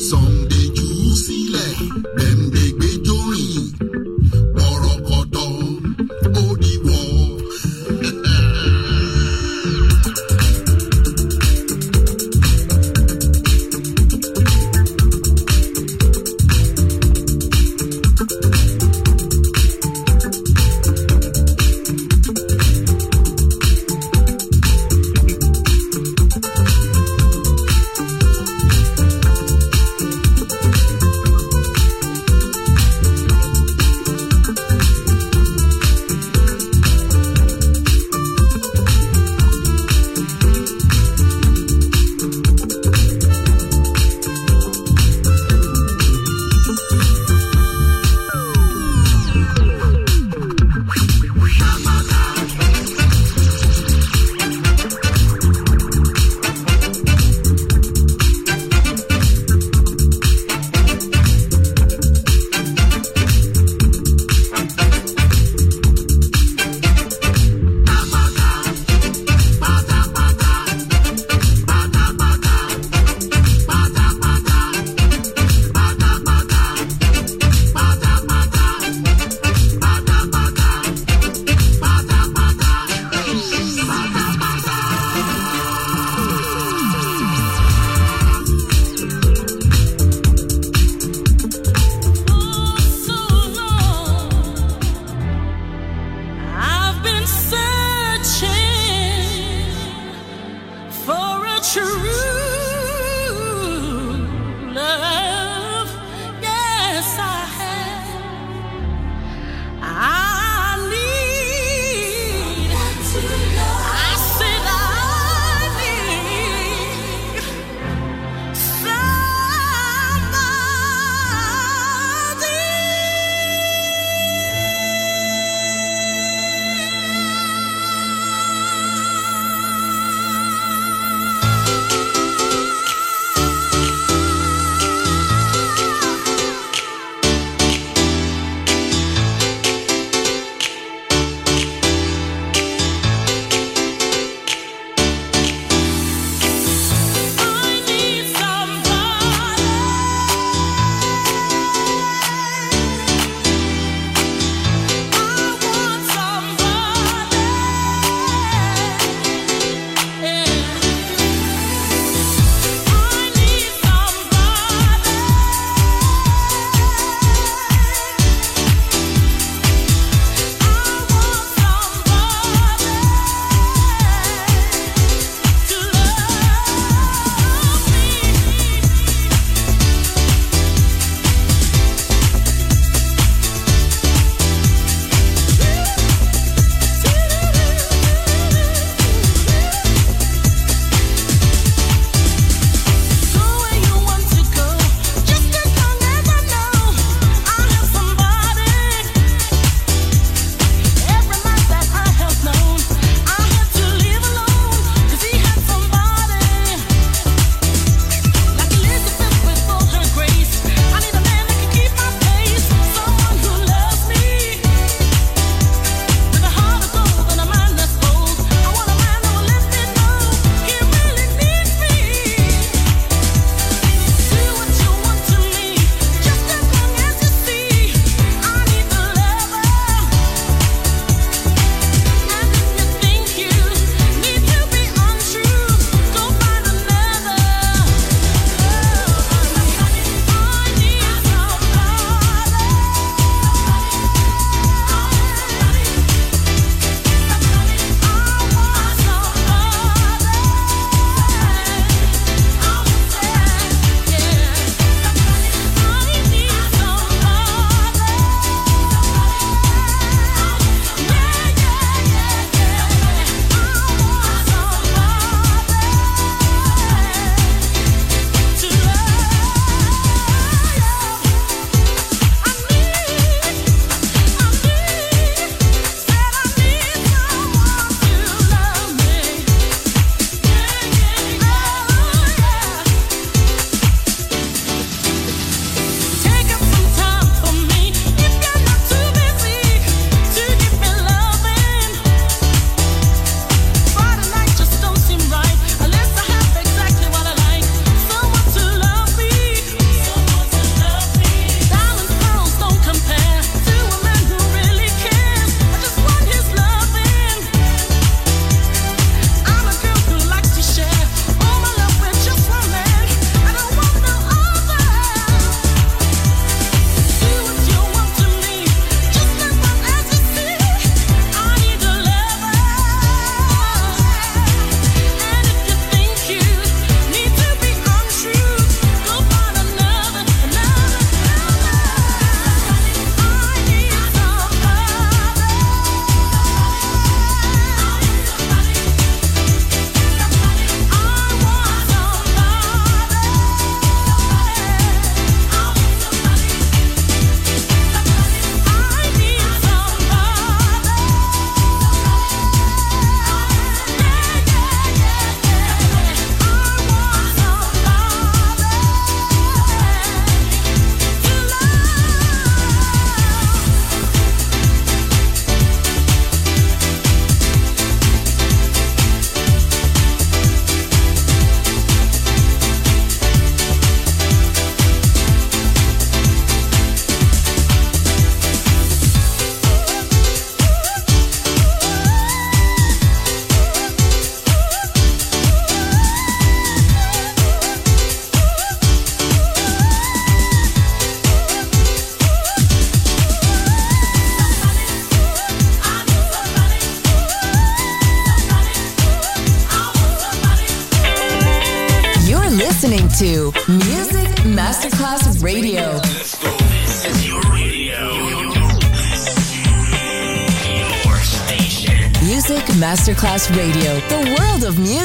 some day you'll see like.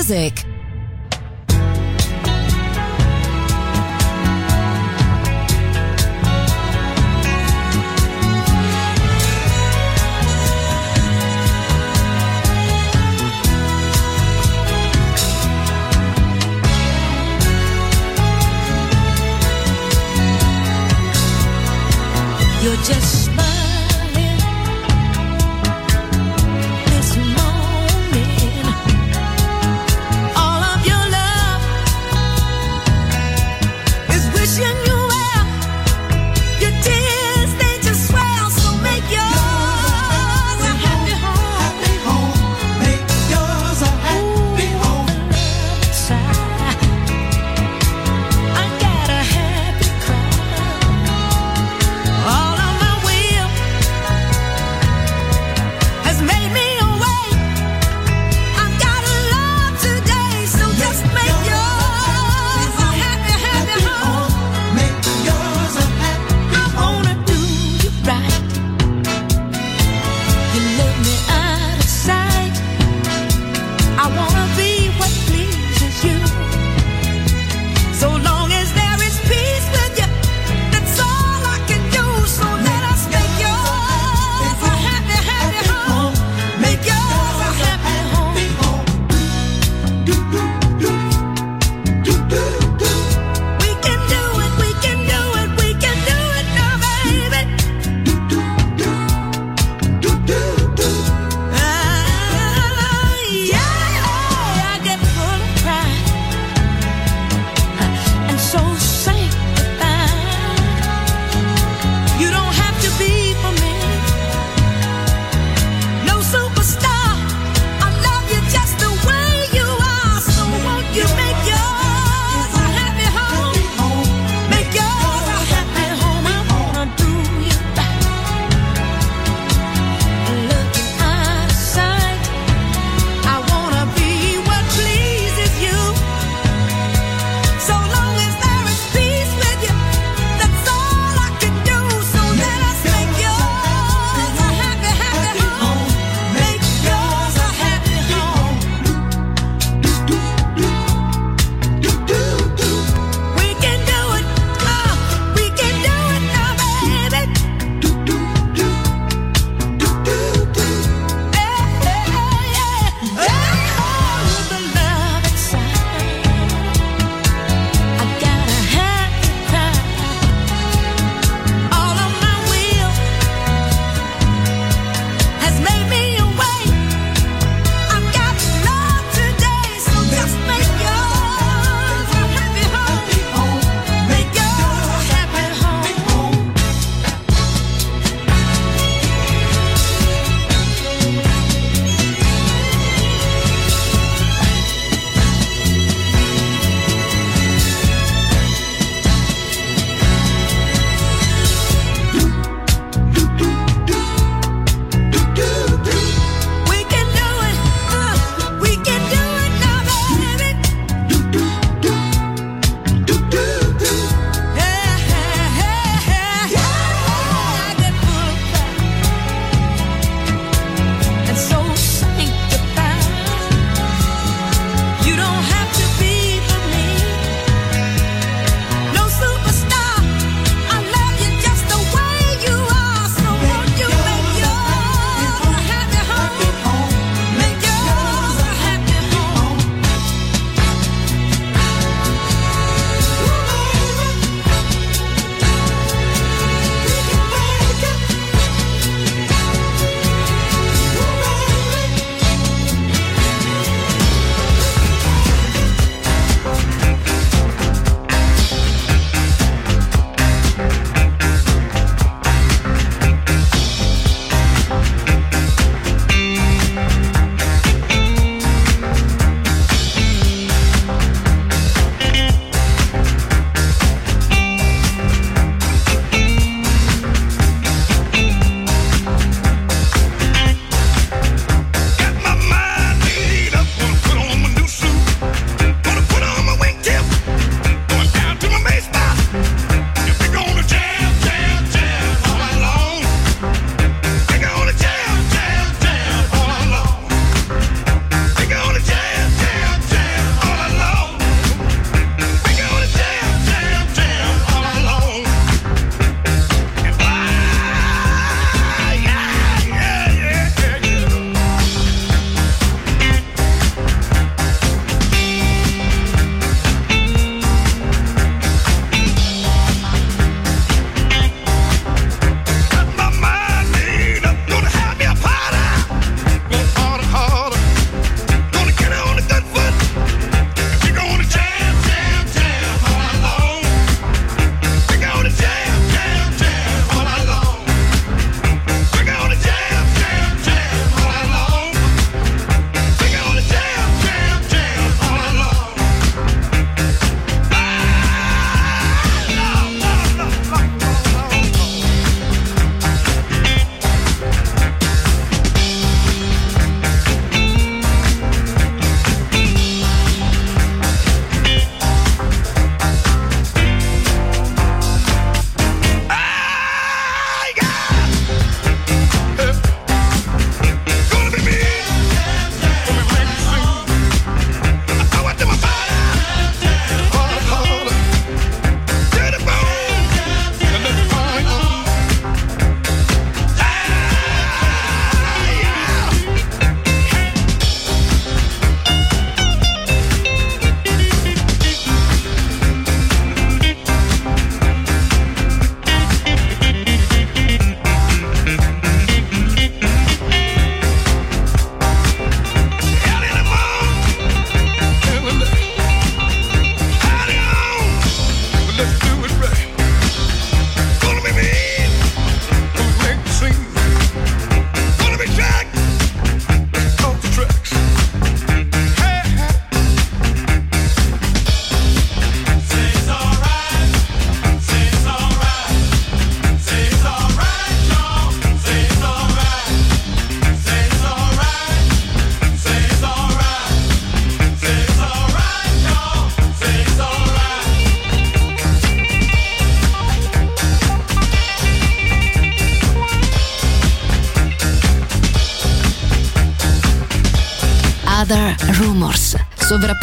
Music.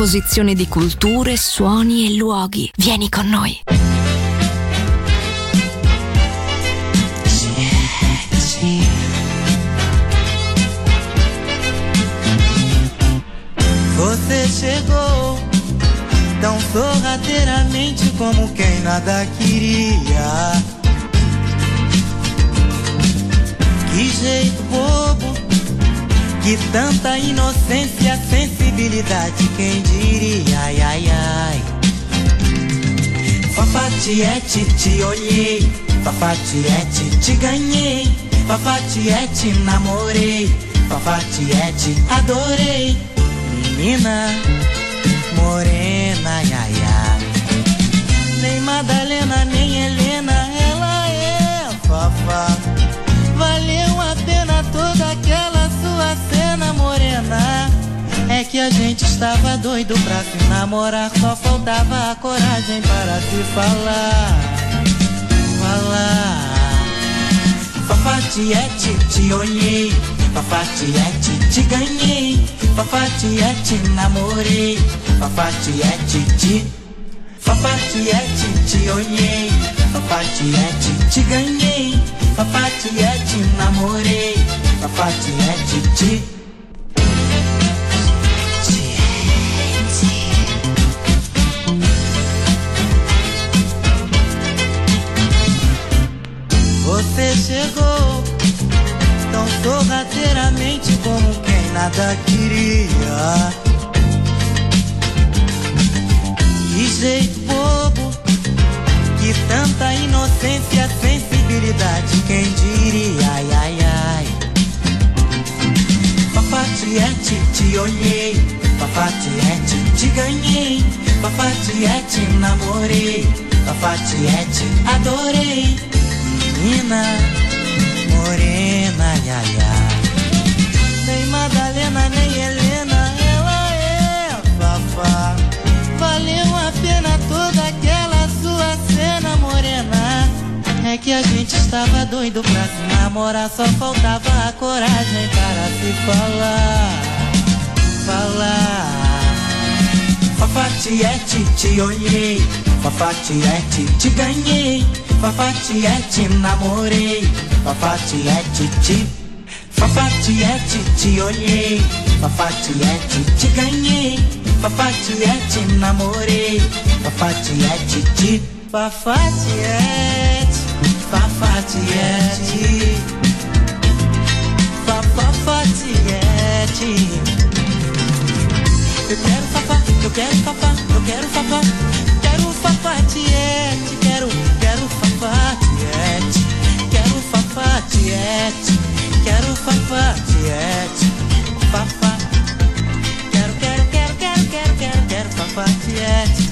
Sovrapposizione di culture, suoni e luoghi. Vieni con noi. Você chegou tão sorrateiramente como quem nada queria. Que jeito bobo, que tanta inocência, quem diria? Ai, ai, ai. Fafatiete, te olhei, Fafatiete, te ganhei, Fafatiete, namorei, Fafatiete, adorei. Menina morena, ai, ai, ai. Nem Madalena, nem Helena, ela é Fafá. Que a gente estava doido pra se namorar, só faltava a coragem para se falar. Falar. Fafatiete, te olhei. Fafatiete, te ganhei. Fafatiete, namorei. Fafatiete, te. Te olhei. Fafatiete, te ganhei. Fafatiete, namorei. Fafatiete, te. Você chegou tão sorrateiramente como quem nada queria. Que jeito bobo, que tanta inocência, sensibilidade, quem diria? Ai, ai, ai. Fafatiete, te olhei, Fafatiete, te ganhei, Fafatiete, namorei, Fafatiete, adorei. Menina morena, ai, ai. Nem Madalena, nem Helena, ela é Fafá. Valeu a pena toda aquela sua cena morena. É que a gente estava doido pra se namorar, só faltava a coragem para se falar. Falar. Fafatiete, te olhei. Fafatiete, te ganhei. Fafatiete, namorei. Fafatiete, te. Fafatiete, te olhei. Fafatiete, te ganhei. Fafatiete, namorei. Fafatiete, te. Fafatiete, Fafatiete. Fafatiete. Eu quero fafá, eu quero fafá, eu quero fafá, quero fafatiete, quero, quero fafatiete, quero fafatiete, quero fafatiete, fafá, quero, quero, quero, quero, quero, quero, quero fafatiete. Rock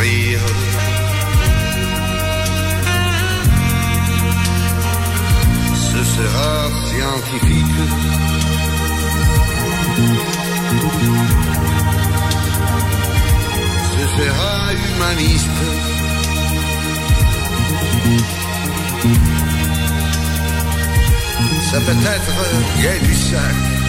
Ce sera scientifique. Ce sera humaniste. Ça peut être gay du sac.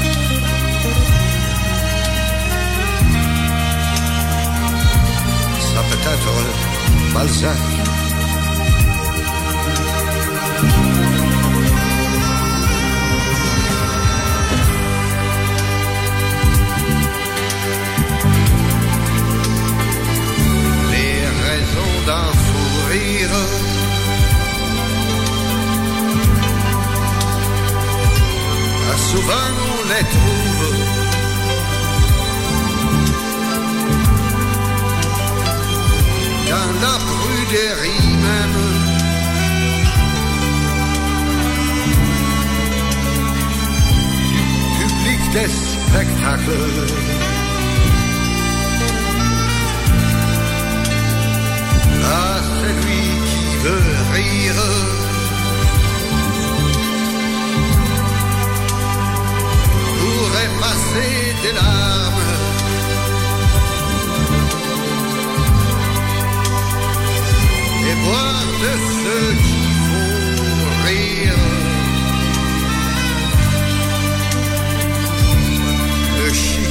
Les raisons d'en fou rire. Ah, Souvent on les. La pruderie même. Du public des spectacles. à celui qui veut rire. Pour effacer des larmes. Et boire de ceux qui font rire. Le chic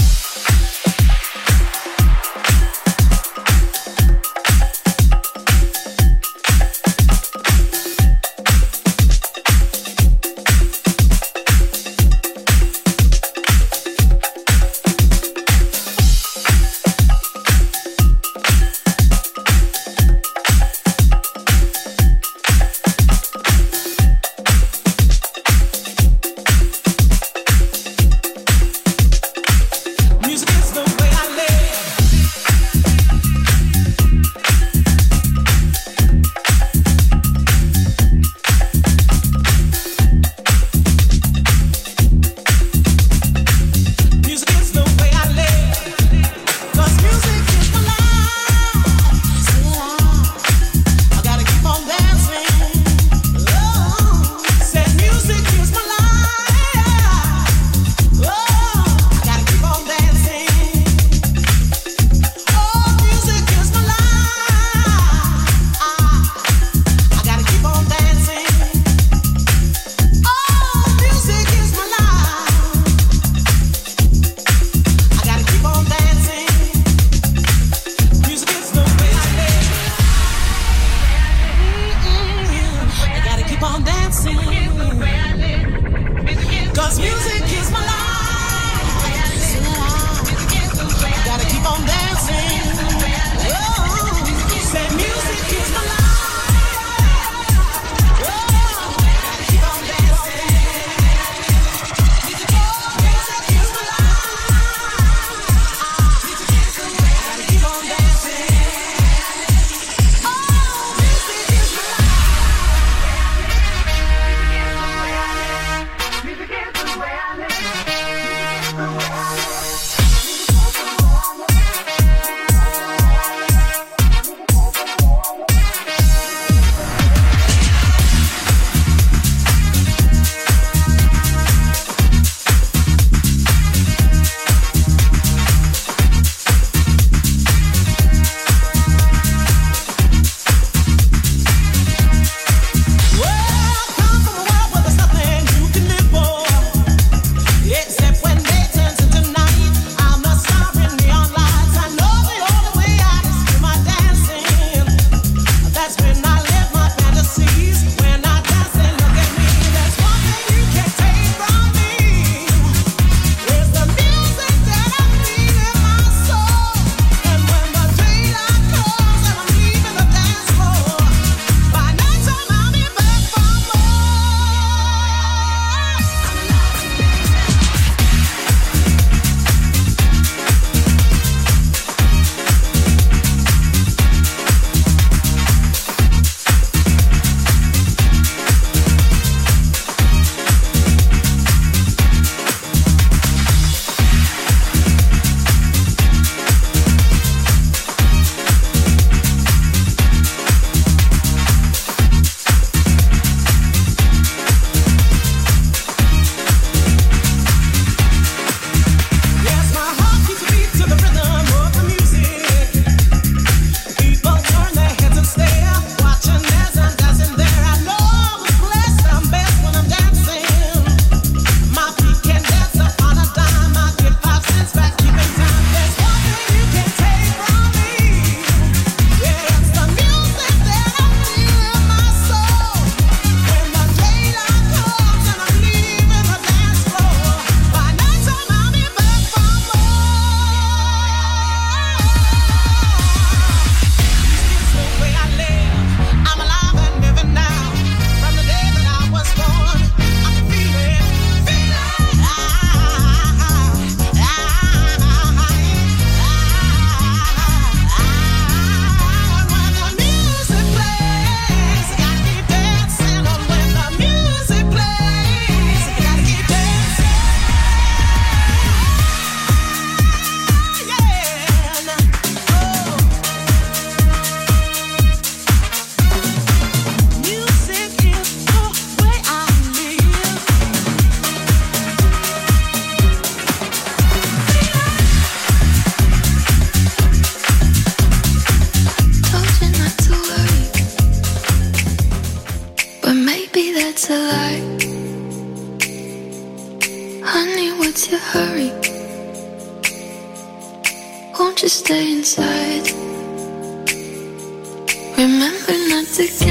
Stay inside? Remember not to get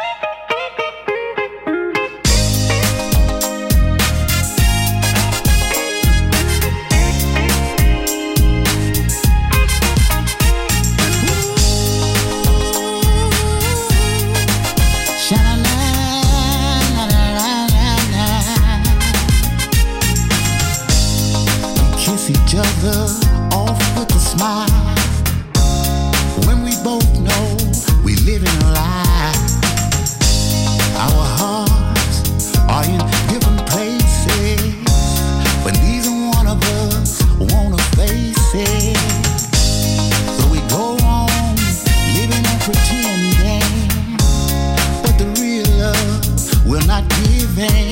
everything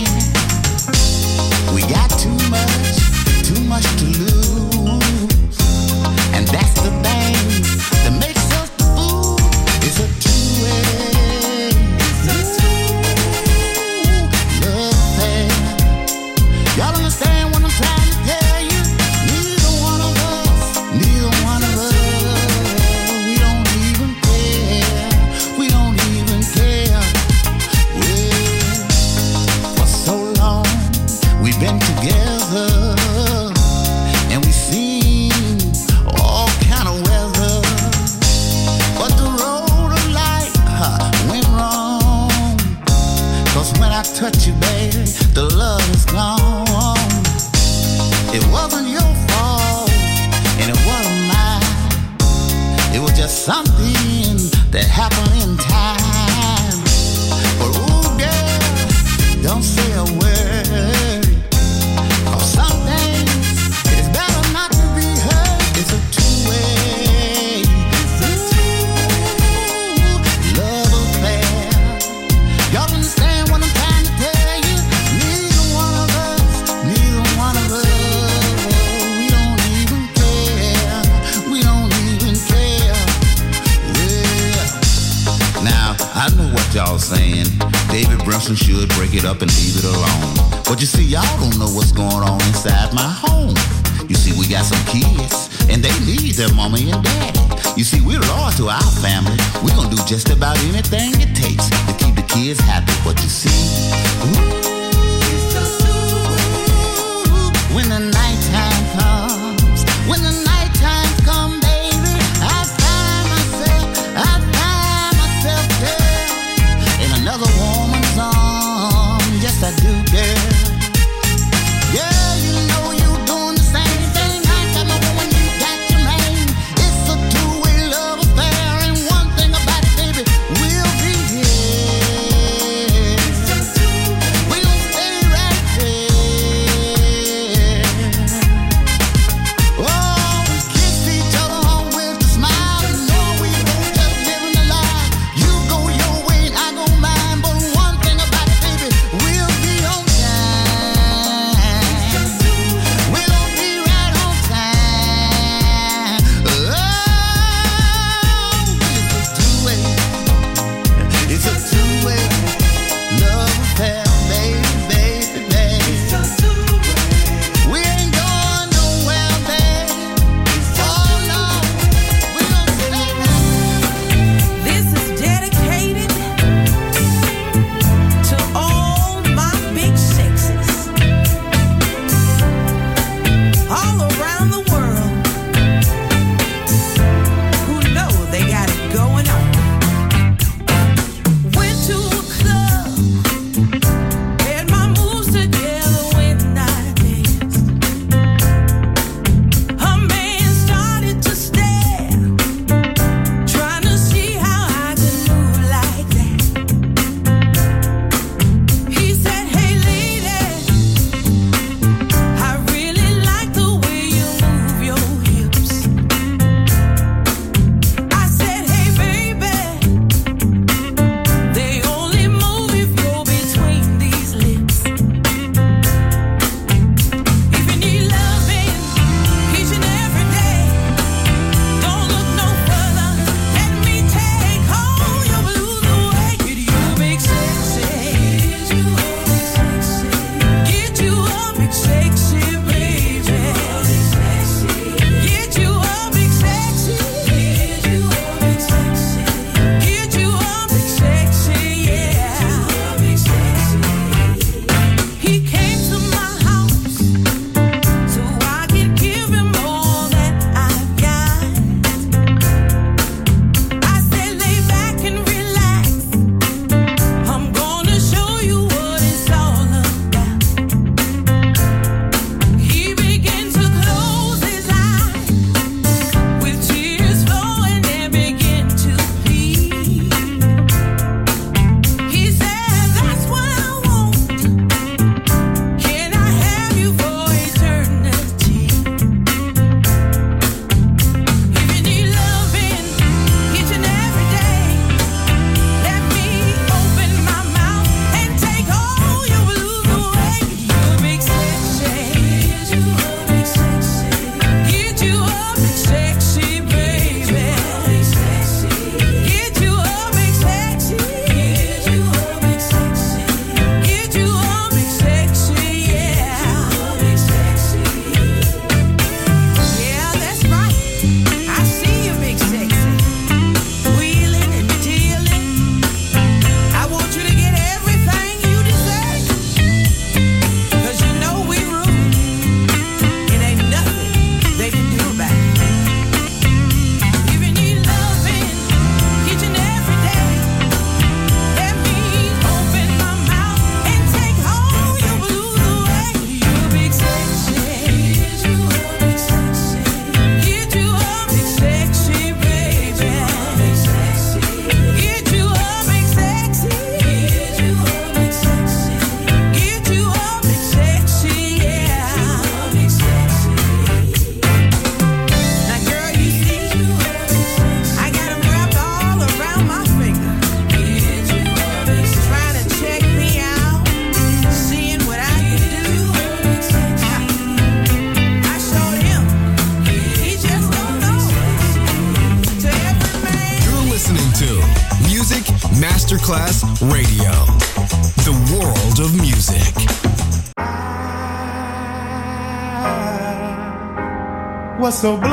so.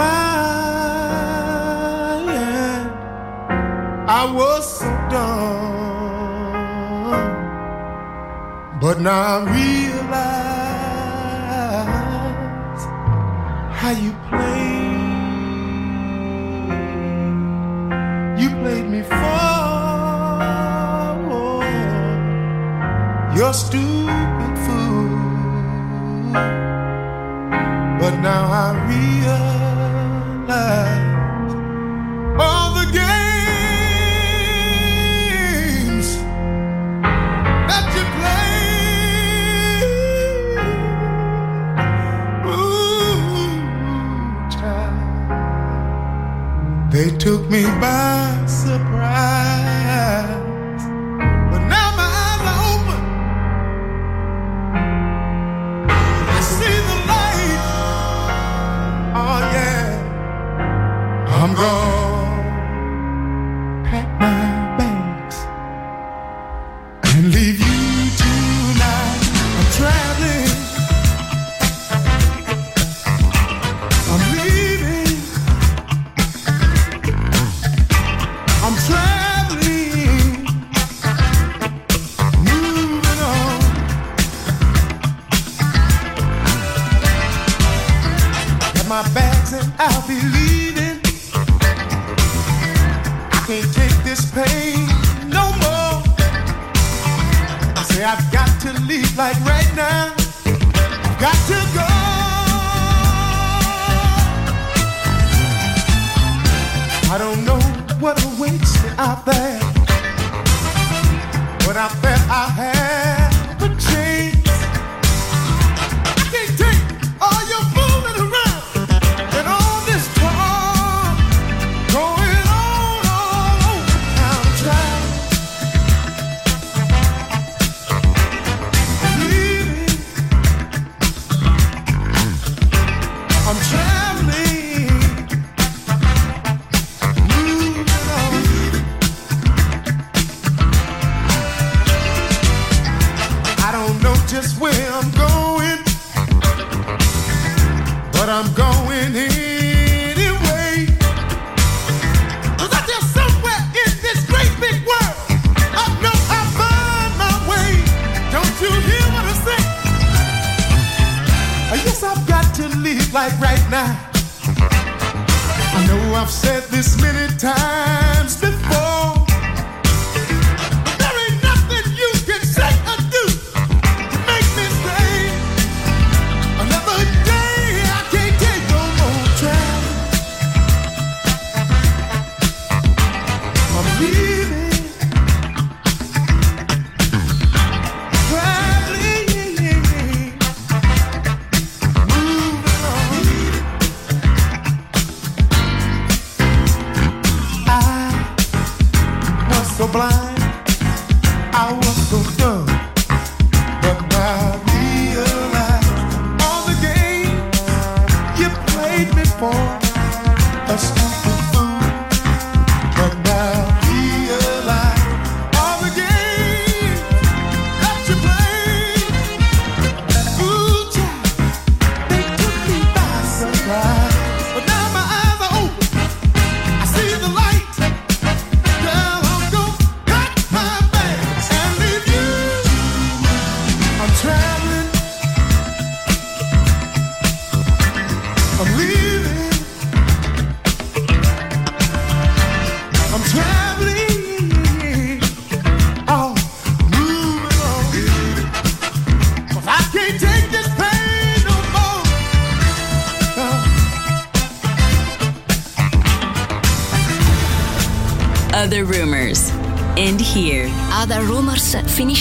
I've said this many times before.